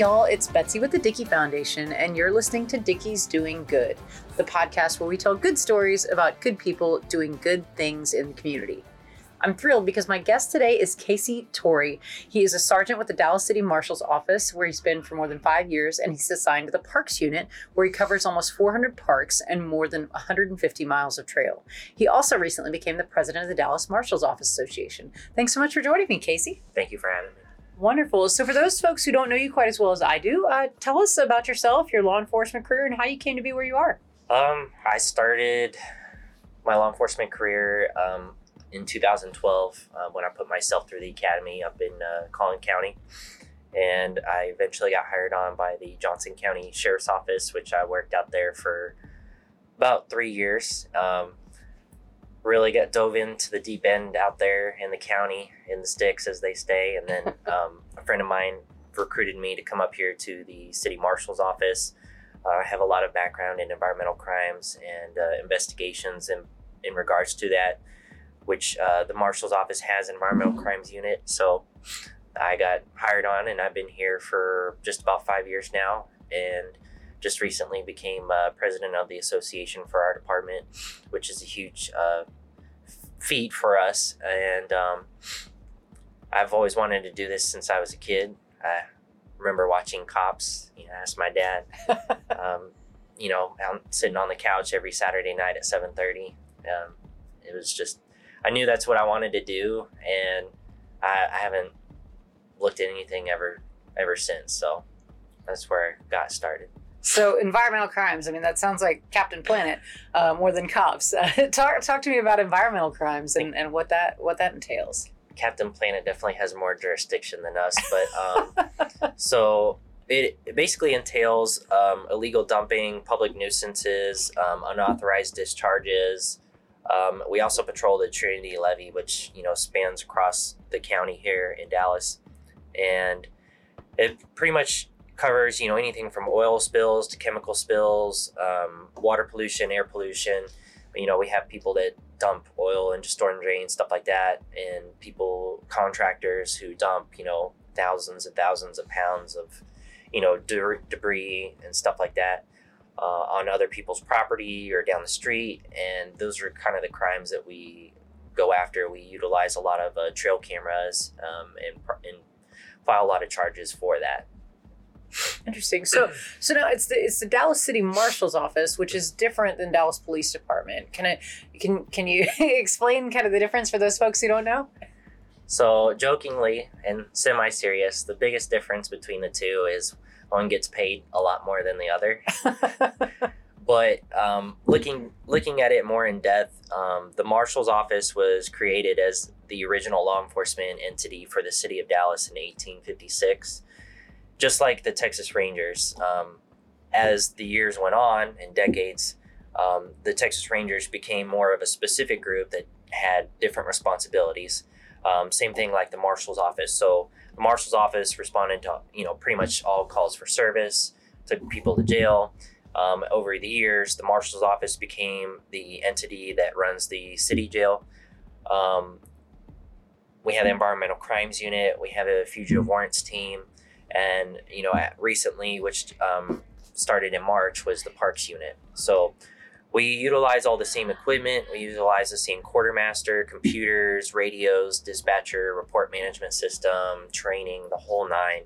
y'all. It's Betsy with the Dickey Foundation, and you're listening to Dickey's Doing Good, the podcast where we tell good stories about good people doing good things in the community. I'm thrilled because my guest today is Casey Torrey. He is a sergeant with the Dallas City Marshal's Office, where he's been for more than five years, and he's assigned to the Parks Unit, where he covers almost 400 parks and more than 150 miles of trail. He also recently became the president of the Dallas Marshal's Office Association. Thanks so much for joining me, Casey. Thank you for having me. Wonderful. So, for those folks who don't know you quite as well as I do, uh, tell us about yourself, your law enforcement career, and how you came to be where you are. Um, I started my law enforcement career um, in 2012 uh, when I put myself through the academy up in uh, Collin County. And I eventually got hired on by the Johnson County Sheriff's Office, which I worked out there for about three years. Um, really got dove into the deep end out there in the county, in the sticks as they stay. And then um, a friend of mine recruited me to come up here to the city marshal's office. Uh, I have a lot of background in environmental crimes and uh, investigations in, in regards to that, which uh, the marshal's office has an environmental crimes unit. So I got hired on, and I've been here for just about five years now. And just recently became uh, president of the association for our department, which is a huge uh, feat for us. And um, I've always wanted to do this since I was a kid. I remember watching Cops. You know, asked my dad. um, you know, I'm sitting on the couch every Saturday night at seven thirty. Um, it was just, I knew that's what I wanted to do, and I, I haven't looked at anything ever ever since. So that's where I got started. So environmental crimes. I mean, that sounds like Captain Planet uh, more than cops. Uh, talk talk to me about environmental crimes and, and what that what that entails. Captain Planet definitely has more jurisdiction than us, but um, so it, it, basically entails um, illegal dumping, public nuisances, um, unauthorized discharges. Um, we also patrol the Trinity Levee, which you know spans across the county here in Dallas, and it pretty much covers you know anything from oil spills to chemical spills, um, water pollution, air pollution. You know, we have people that dump oil into storm drains, stuff like that, and people contractors who dump you know thousands and thousands of pounds of you know de- debris and stuff like that uh, on other people's property or down the street, and those are kind of the crimes that we go after. We utilize a lot of uh, trail cameras um, and, and file a lot of charges for that. Interesting. So, so now it's the it's the Dallas City Marshal's office, which is different than Dallas Police Department. Can I can can you explain kind of the difference for those folks who don't know? So, jokingly and semi serious, the biggest difference between the two is one gets paid a lot more than the other. but um, looking looking at it more in depth, um, the marshal's office was created as the original law enforcement entity for the city of Dallas in 1856 just like the Texas Rangers, um, as the years went on and decades, um, the Texas Rangers became more of a specific group that had different responsibilities. Um, same thing like the marshal's office. So the marshal's office responded to you know pretty much all calls for service, took people to jail. Um, over the years, the marshal's office became the entity that runs the city jail. Um, we have the environmental crimes unit. We have a fugitive warrants team and you know recently which um, started in march was the parks unit. So we utilize all the same equipment. We utilize the same quartermaster computers radios dispatcher report management system training the whole nine.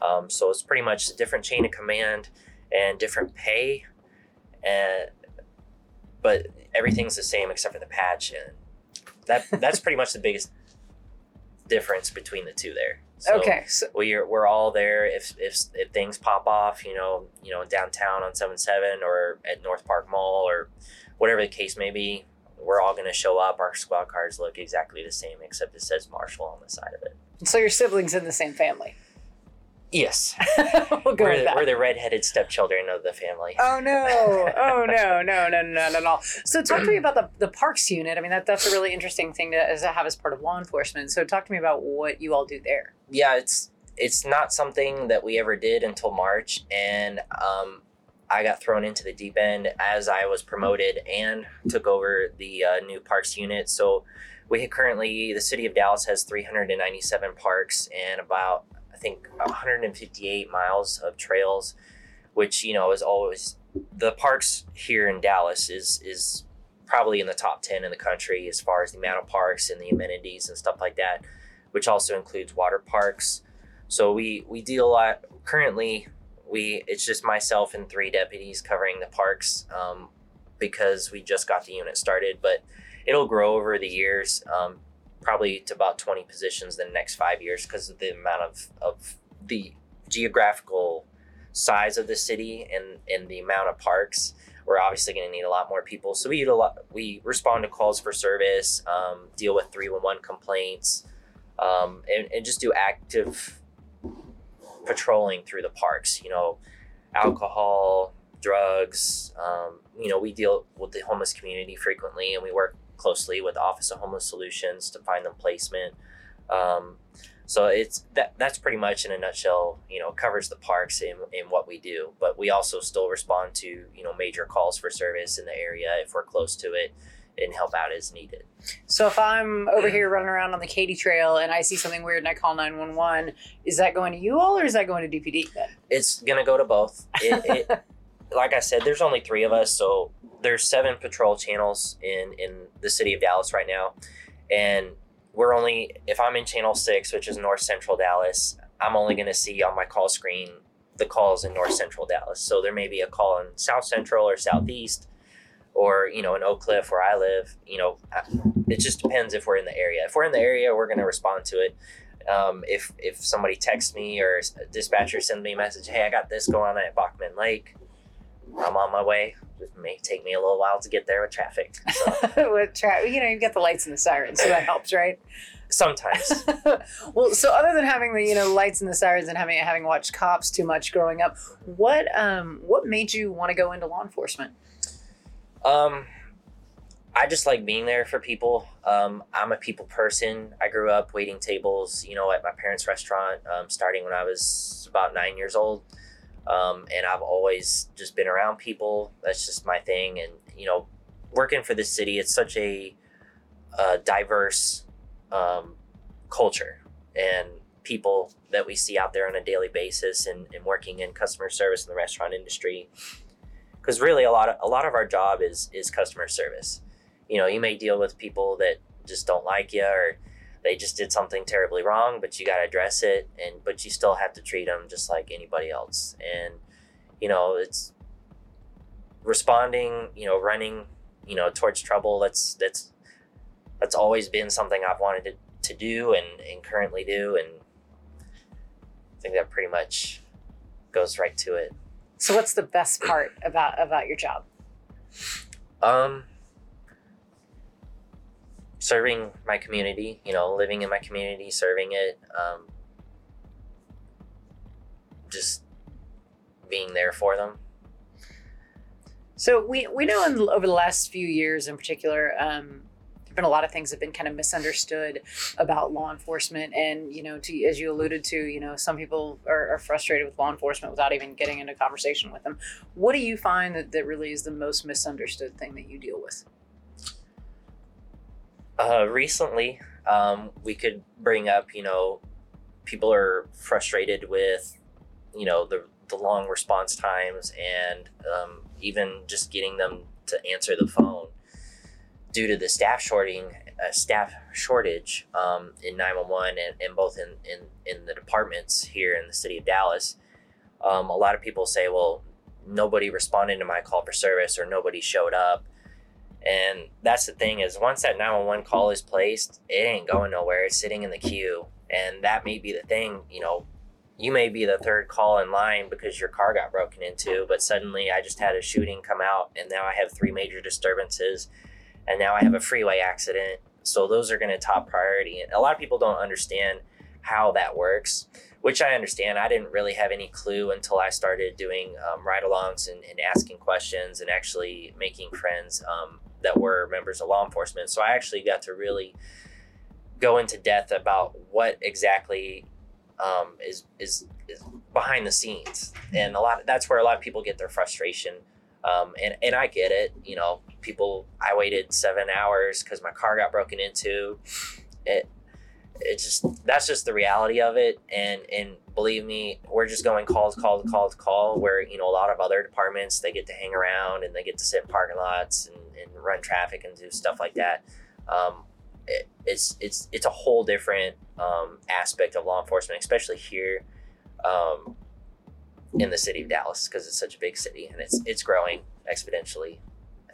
Um, so it's pretty much a different chain of command and different pay. And but everything's the same except for the patch and that that's pretty much the biggest difference between the two there so okay. So we're we're all there if if if things pop off, you know, you know, downtown on seven seven or at North Park Mall or whatever the case may be. We're all going to show up. Our squad cars look exactly the same, except it says Marshall on the side of it. So your siblings in the same family. Yes. we'll go we're, the, we're the redheaded stepchildren of the family. Oh no! Oh no! No! No! No! No! No! So talk to me about the, the parks unit. I mean, that that's a really interesting thing to, to have as part of law enforcement. So talk to me about what you all do there. Yeah, it's it's not something that we ever did until March, and um, I got thrown into the deep end as I was promoted and took over the uh, new parks unit. So we currently the city of Dallas has 397 parks and about I think 158 miles of trails, which you know is always the parks here in Dallas is is probably in the top 10 in the country as far as the amount of parks and the amenities and stuff like that, which also includes water parks. So we we deal a lot currently. We it's just myself and three deputies covering the parks um, because we just got the unit started, but it'll grow over the years, um, probably to about 20 positions in the next five years because of the amount of, of the geographical size of the city and, and the amount of parks. We're obviously going to need a lot more people. So we, lot, we respond to calls for service, um, deal with 311 complaints, um, and, and just do active patrolling through the parks, you know, alcohol, drugs. Um, you know, we deal with the homeless community frequently and we work closely with Office of Homeless Solutions to find them placement. Um, so it's that that's pretty much in a nutshell, you know, covers the parks in, in what we do. But we also still respond to, you know, major calls for service in the area if we're close to it and help out as needed. So if I'm over here running around on the Katy Trail and I see something weird and I call 911, is that going to you all or is that going to DPD then? It's gonna go to both. It, it, like I said, there's only three of us, so there's seven patrol channels in in the city of Dallas right now, and we're only if I'm in channel six, which is North Central Dallas, I'm only going to see on my call screen the calls in North Central Dallas. So there may be a call in South Central or Southeast, or you know in Oak Cliff where I live. You know, it just depends if we're in the area. If we're in the area, we're going to respond to it. Um, if if somebody texts me or dispatcher sends me a message, hey, I got this going on at Bachman Lake, I'm on my way it may take me a little while to get there with traffic. So. with traffic, you know, you've got the lights and the sirens, so that helps, right? Sometimes. well, so other than having the you know lights and the sirens and having having watched cops too much growing up, what um what made you want to go into law enforcement? Um, I just like being there for people. Um, I'm a people person. I grew up waiting tables, you know, at my parents' restaurant, um, starting when I was about nine years old. Um, and I've always just been around people. That's just my thing. And, you know, working for the city, it's such a, a diverse um, culture and people that we see out there on a daily basis and, and working in customer service in the restaurant industry. Because really, a lot of a lot of our job is is customer service. You know, you may deal with people that just don't like you or they just did something terribly wrong, but you got to address it, and but you still have to treat them just like anybody else. And you know, it's responding, you know, running, you know, towards trouble. That's that's that's always been something I've wanted to, to do and, and currently do, and I think that pretty much goes right to it. So, what's the best part about about your job? Um, serving my community, you know, living in my community, serving it, um, just being there for them. So we we know in, over the last few years, in particular, um, there've been a lot of things that have been kind of misunderstood about law enforcement, and you know, to, as you alluded to, you know, some people are, are, frustrated with law enforcement without even getting into conversation with them. What do you find that that really is the most misunderstood thing that you deal with? Uh, recently, um, we could bring up, you know, people are frustrated with, you know, the, the long response times and um, even just getting them to answer the phone due to the staff shorting, uh, staff shortage um, in 911 and, and both in, in, in the departments here in the city of Dallas. Um, a lot of people say, well, nobody responded to my call for service or nobody showed up and that's the thing is once that 911 call is placed, it ain't going nowhere. It's sitting in the queue. And that may be the thing, you know, you may be the third call in line because your car got broken into, but suddenly I just had a shooting come out and now I have three major disturbances and now I have a freeway accident. So those are going to top priority. And a lot of people don't understand how that works, which I understand. I didn't really have any clue until I started doing um, ride alongs and, and, asking questions and actually making friends um, that were members of law enforcement. So I actually got to really go into depth about what exactly um, is, is, is behind the scenes, and a lot. Of, that's where a lot of people get their frustration. Um, and and I get it. You know, people. I waited seven hours because my car got broken into. It it's just that's just the reality of it. And and believe me we're just going call to call to call to call where you know a lot of other departments they get to hang around and they get to sit in parking lots and, and run traffic and do stuff like that. Um, it, it's it's it's a whole different um, aspect of law enforcement especially here um, in the city of dallas because it's such a big city and it's it's growing exponentially.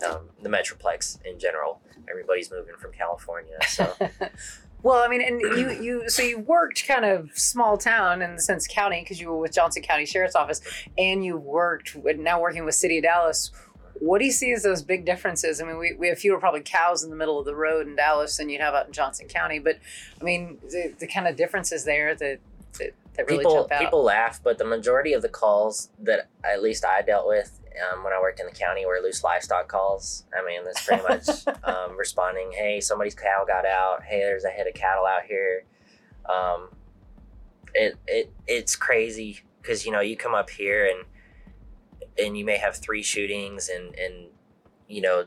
Um, the metroplex in general everybody's moving from california so Well, I mean, and you you so you worked kind of small town in the sense county because you were with Johnson County Sheriff's Office, and you worked with, now working with City of Dallas. What do you see as those big differences? I mean, we, we have fewer probably cows in the middle of the road in Dallas than you'd have out in Johnson County, but I mean, the, the kind of differences there that that, that really people jump out. people laugh, but the majority of the calls that at least I dealt with um, when I worked in the county were loose livestock calls. I mean, that's pretty much um, responding, "Hey, somebody's cow got out. Hey, there's a head of cattle out here." Um, it it it's crazy because you know you come up here and and you may have three shootings and and you know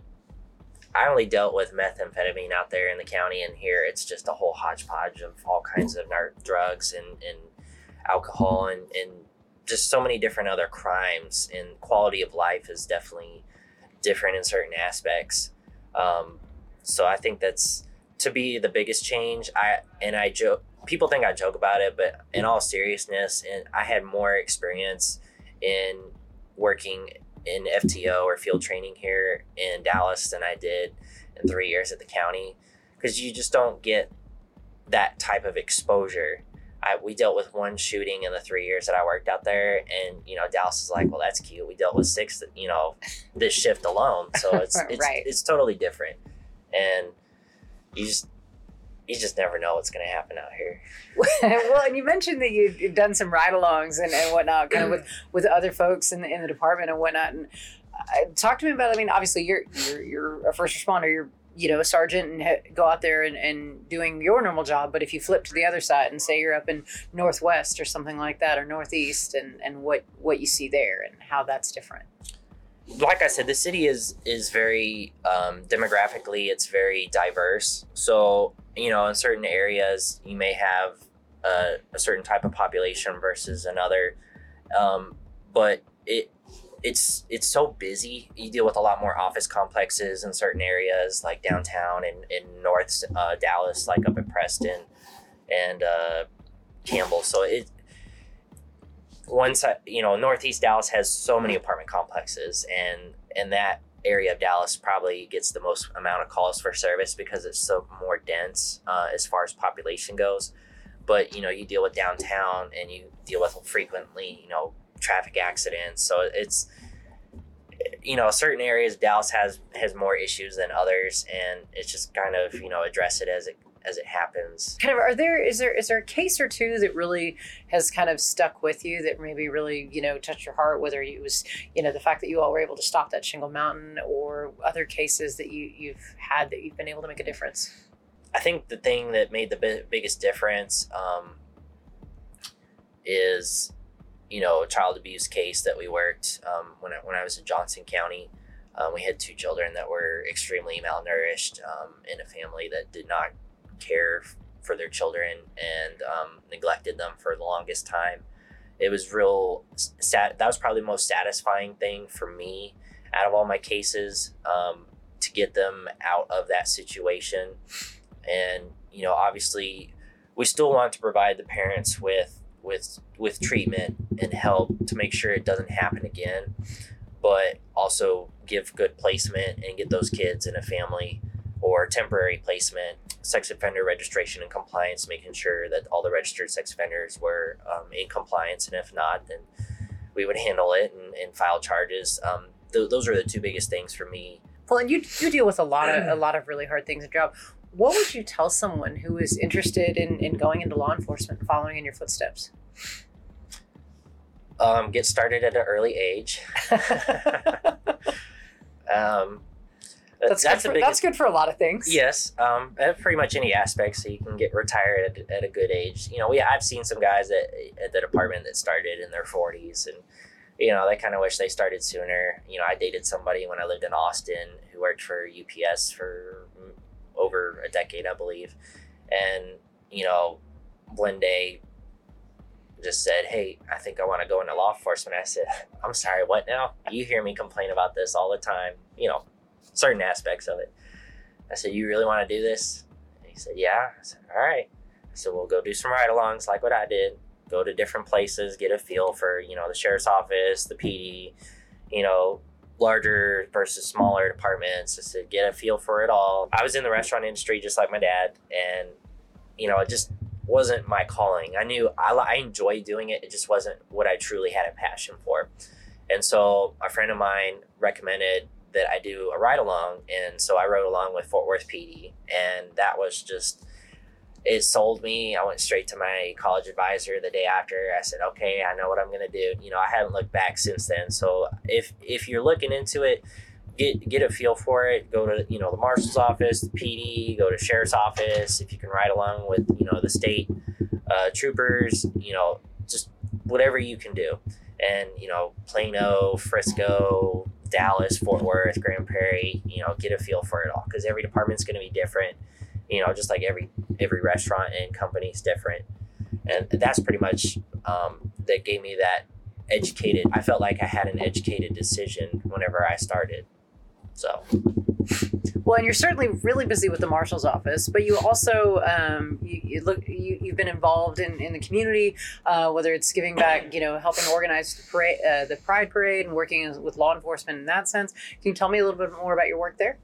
I only dealt with methamphetamine out there in the county, and here it's just a whole hodgepodge of all kinds of nar- drugs and, and alcohol and, and just so many different other crimes. And quality of life is definitely different in certain aspects. Um, so I think that's to be the biggest change. I and I joke. People think I joke about it, but in all seriousness, and I had more experience in working in FTO or field training here in Dallas than I did in three years at the county because you just don't get that type of exposure. I, we dealt with one shooting in the three years that I worked out there, and you know Dallas is like, well, that's cute. We dealt with six, you know, this shift alone, so it's it's Right. it's totally different, and you just you just never know what's going to happen out here. well, and you mentioned that you- you'd done some ride-alongs and, and whatnot, kind of with, with other folks in the, in the department and whatnot. And uh, talk to me about. I mean, obviously, you're you're, you're a first responder. You're you know sergeant and ha- go out there and, and doing your normal job. But if you flip to the other side and say you're up in Northwest or something like that, or Northeast, and and what what you see there and how that's different. like I said, the city is is very um, demographically, it's very diverse. So you know, in certain areas, you may have a, a certain type of population versus another, um, but it it's it's so busy. You deal with a lot more office complexes in certain areas, like downtown and in North uh, Dallas, like up in Preston and uh, Campbell. So it one side, you know, Northeast Dallas has so many apartment complexes, and and that area of Dallas probably gets the most amount of calls for service because it's so more dense uh, as far as population goes. But you know, you deal with downtown, and you deal with frequently, you know, traffic accidents. So it's you know, certain areas Dallas has has more issues than others, and it's just kind of you know address it as it as it happens. Kind of, are there is there is there a case or two that really has kind of stuck with you that maybe really you know touched your heart? Whether it was you know the fact that you all were able to stop that Shingle Mountain, or other cases that you you've had that you've been able to make a difference. I think the thing that made the bi- biggest difference um, is, you know, a child abuse case that we worked um, when I, when I was in Johnson County. Um, we had two children that were extremely malnourished um, in a family that did not care for their children and um, neglected them for the longest time. It was real sad. That was probably the most satisfying thing for me out of all my cases um, to get them out of that situation and you know obviously we still want to provide the parents with with with treatment and help to make sure it doesn't happen again but also give good placement and get those kids in a family or temporary placement sex offender registration and compliance making sure that all the registered sex offenders were um, in compliance and if not then we would handle it and, and file charges um, th- those are the two biggest things for me Well, and you you deal with a lot of a lot of really hard things in job. What would you tell someone who is interested in, in going into law enforcement, following in your footsteps? um, get started at an early age um, That's that's good for, big that's good for a lot of things. yes um, pretty much any aspect so you can get retired at, at a good age you know we i've seen some guys at, at the department that started in their 40s and you know they kind of wish they started sooner you know i dated somebody when i lived in austin who worked for ups for over a decade i believe and you know, one day just said, Hey, I think I want to go into law enforcement. I said, I'm sorry, what now? You hear me complain about this all the time, you know, certain aspects of it. I said, You really want to do this? And he said, Yeah. I said, All right. I said, We'll go do some ride alongs like what I did. Go to different places, get a feel for, you know, the sheriff's office, the PD, you know, larger versus smaller departments, just to get a feel for it all. I was in the restaurant industry just like my dad, and, you know, it just wasn't my calling. I knew I, I enjoyed doing it, it just wasn't what I truly had a passion for. And so a friend of mine recommended that I do a ride along. And so I rode along with Fort Worth PD. And that was just, it sold me. I went straight to my college advisor the day after. I said, okay, I know what I'm to do. You know, I haven't looked back since then. So if, if you're looking into it, get, get a feel for it. Go to, you know, the marshal's office, the PD, go to sheriff's office. If you can ride along with, you know, the state uh, troopers, you know, just whatever you can do. And, you know, Plano, Frisco, Dallas, Fort Worth, Grand Prairie, you know, get a feel for it all because every department's going to be different. You know, just like every every restaurant and company is different, and that's pretty much um, that gave me that educated. I felt like I had an educated decision whenever I started. So well, and you're certainly really busy with the marshal's office, but you also um, you, you, look you, you've been involved in, in the community, uh, whether it's giving back, you know, helping organize the parade, uh, the Pride Parade, and working with law enforcement in that sense. Can you tell me a little bit more about your work there?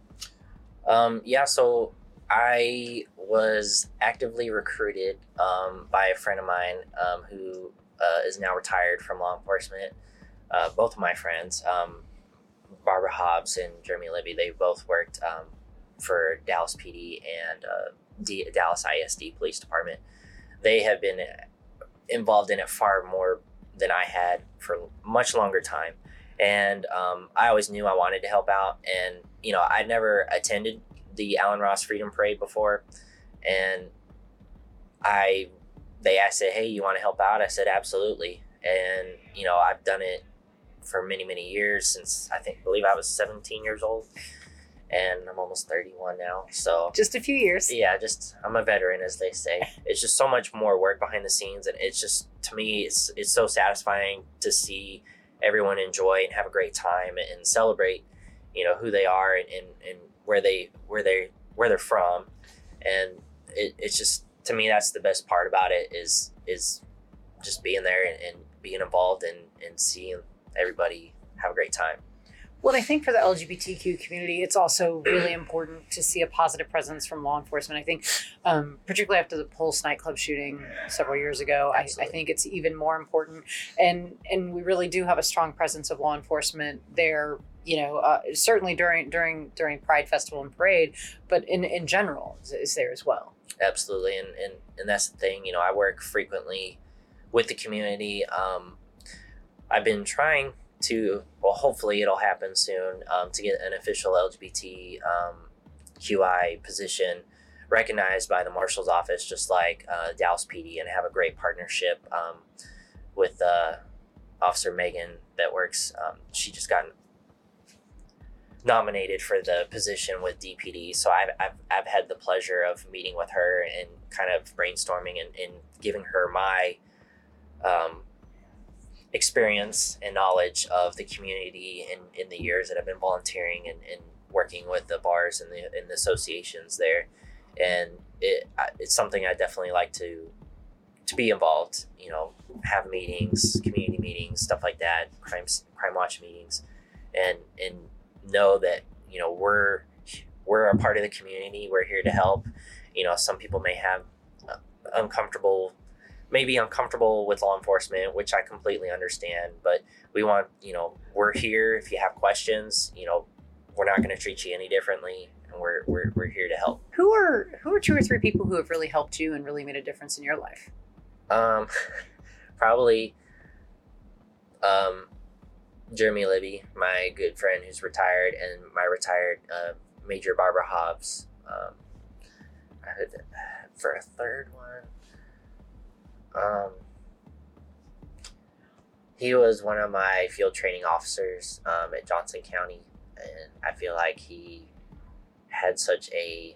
Um, yeah, so I was actively recruited um, by a friend of mine um, who uh, is now retired from law enforcement. Uh, both of my friends, um, Barbara Hobbs and Jeremy Libby, they both worked um, for Dallas PD and uh, D- Dallas ISD Police Department. They have been involved in it far more than I had for much longer time. And um, I always knew I wanted to help out. And, you know, I never attended the Alan Ross Freedom Parade before. And I, they asked, hey, you want to help out? I said, absolutely. And, you know, I've done it for many many years since I think believe I was 17 years old and I'm almost 31 now so just a few years yeah just I'm a veteran as they say it's just so much more work behind the scenes and it's just to me it's it's so satisfying to see everyone enjoy and have a great time and celebrate you know who they are and, and, and where they where they where they're from and it, it's just to me that's the best part about it is is just being there and, and being involved and, and seeing everybody have a great time. Well, I think for the LGBTQ community, it's also really important to see a positive presence from law enforcement. I think, um, particularly after the Pulse nightclub shooting several years ago, I, I, think it's even more important. And and we really do have a strong presence of law enforcement there. You know, uh, certainly during during during Pride Festival and Parade, but in in general is, is there as well. Absolutely, and and and that's the thing. You know, I work frequently with the community. Um, I've been trying to, well, hopefully it'll happen soon, um, to get an official LGBT um, QI position recognized by the marshal's office, just like uh, Dallas PD, and have a great partnership um, with uh, Officer Megan that works. Um, she just got nominated for the position with DPD. So I've, I've, I've had the pleasure of meeting with her and kind of brainstorming and, and giving her my um, experience and knowledge of the community in, in the years that I've been volunteering and, and working with the bars and the, and the associations there. And it, it's something I definitely like to to be involved. You know, have meetings, community meetings, stuff like that, crime crime watch meetings, and and know that you know we're we're a part of the community. We're here to help. You know, some people may have uh, uncomfortable maybe uncomfortable with law enforcement, which I completely understand. But we want, you know, we're here. If you have questions, you know, we're not going to treat you any differently, and we're, we're we're here to help. Who are who are two or three people who have really helped you and really made a difference in your life? Um, probably, um, Jeremy Libby, my good friend who's retired, and my retired uh, Major Barbara Hobbs. Um, for a third one, um, he was one of my field training officers um, at Johnson County, and I feel like he had such a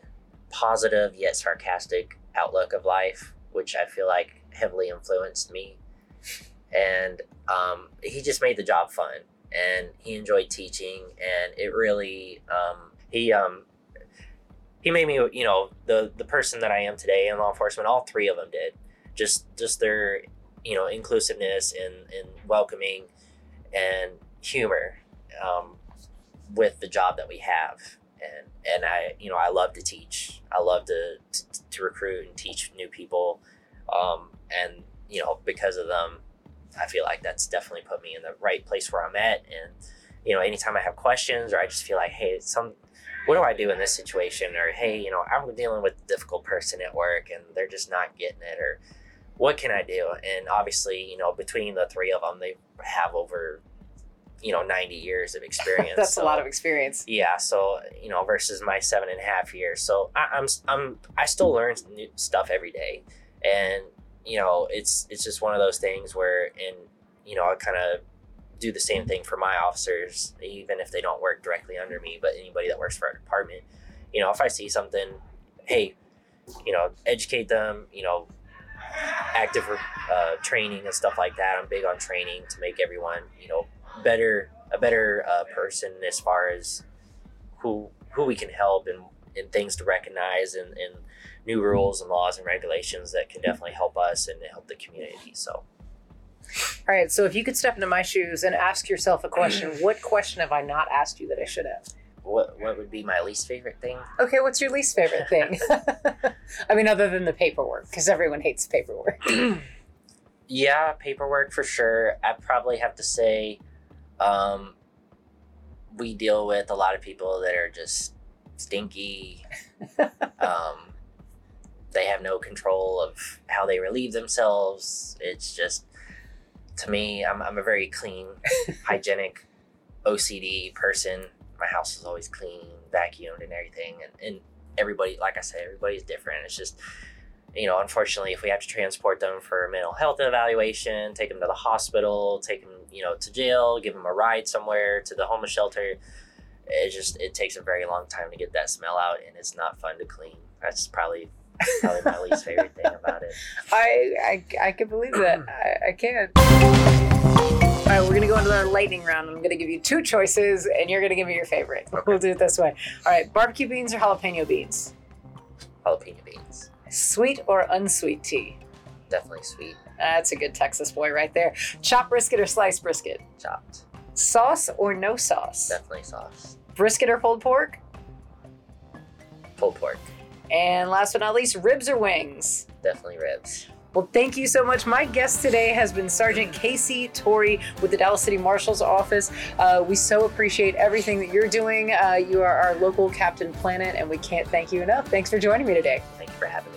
positive yet sarcastic outlook of life, which I feel like heavily influenced me. And um, he just made the job fun, and he enjoyed teaching, and it really um, he um, he made me you know the the person that I am today in law enforcement. All three of them did. Just just their you know inclusiveness and and welcoming and humor um, with the job that we have and and I you know I love to teach I love to to, to recruit and teach new people um, and you know because of them I feel like that's definitely put me in the right place where I'm at and you know anytime I have questions or I just feel like hey some what do I do in this situation or hey you know I'm dealing with a difficult person at work and they're just not getting it or what can I do and obviously you know between the three of them they have over you know 90 years of experience That's so, a lot of experience. yeah so you know versus my seven and a half years so I, i'm i'm i still learn new stuff every day and you know it's it's just one of those things where and you know i kind of do the same thing for my officers even if they don't work directly under me but anybody that works for our department. You know if i see something hey you know educate them you know active uh, training and stuff like that. I'm big on training to make everyone you know better a better uh, person as far as who who we can help and, and things to recognize and, and new rules and laws and regulations that can definitely help us and help the community so All right, so if you could step into my shoes and ask yourself a question, what question have I not asked you that I should have? what what would be my least favorite thing Okay, what's your least favorite thing? I mean, other than the paperwork, because everyone hates paperwork. yeah paperwork for sure i probably have to say um, we deal with a lot of people that are just stinky um, they have no control of how they relieve themselves. It's just to me i'm, I'm a very clean hygienic ocd person. My house is always clean vacuumed and everything and, and everybody like i said everybody's different. It's just you know, unfortunately, if we have to transport them for a mental health evaluation, take them to the hospital, take them, you know, to jail, give them a ride somewhere to the homeless shelter, it just it takes a very long time to get that smell out, and it's not fun to clean. That's probably probably my least favorite thing about it. I, I, I can believe that. I, I can. All right, we're gonna go into our lightning round. I'm gonna give you two choices, and you're gonna give me your favorite. We'll do it this way. All right, barbecue beans or jalapeno beans? Jalapeno beans, Sweet or unsweet tea? definitely sweet, That's a good Texas boy right there. Chopped brisket or sliced brisket? chopped, Sauce or no sauce? definitely sauce, Brisket or pulled pork? pulled pork, And last but not least, ribs or wings? definitely ribs. Well, thank you so much. My guest today has been Sergeant Casey Torrey with the Dallas City Marshal's Office. Uh, we so appreciate everything that you're doing. Uh, you are our local Captain Planet, and we can't thank you enough. Thanks for joining me today. Thank you for having me.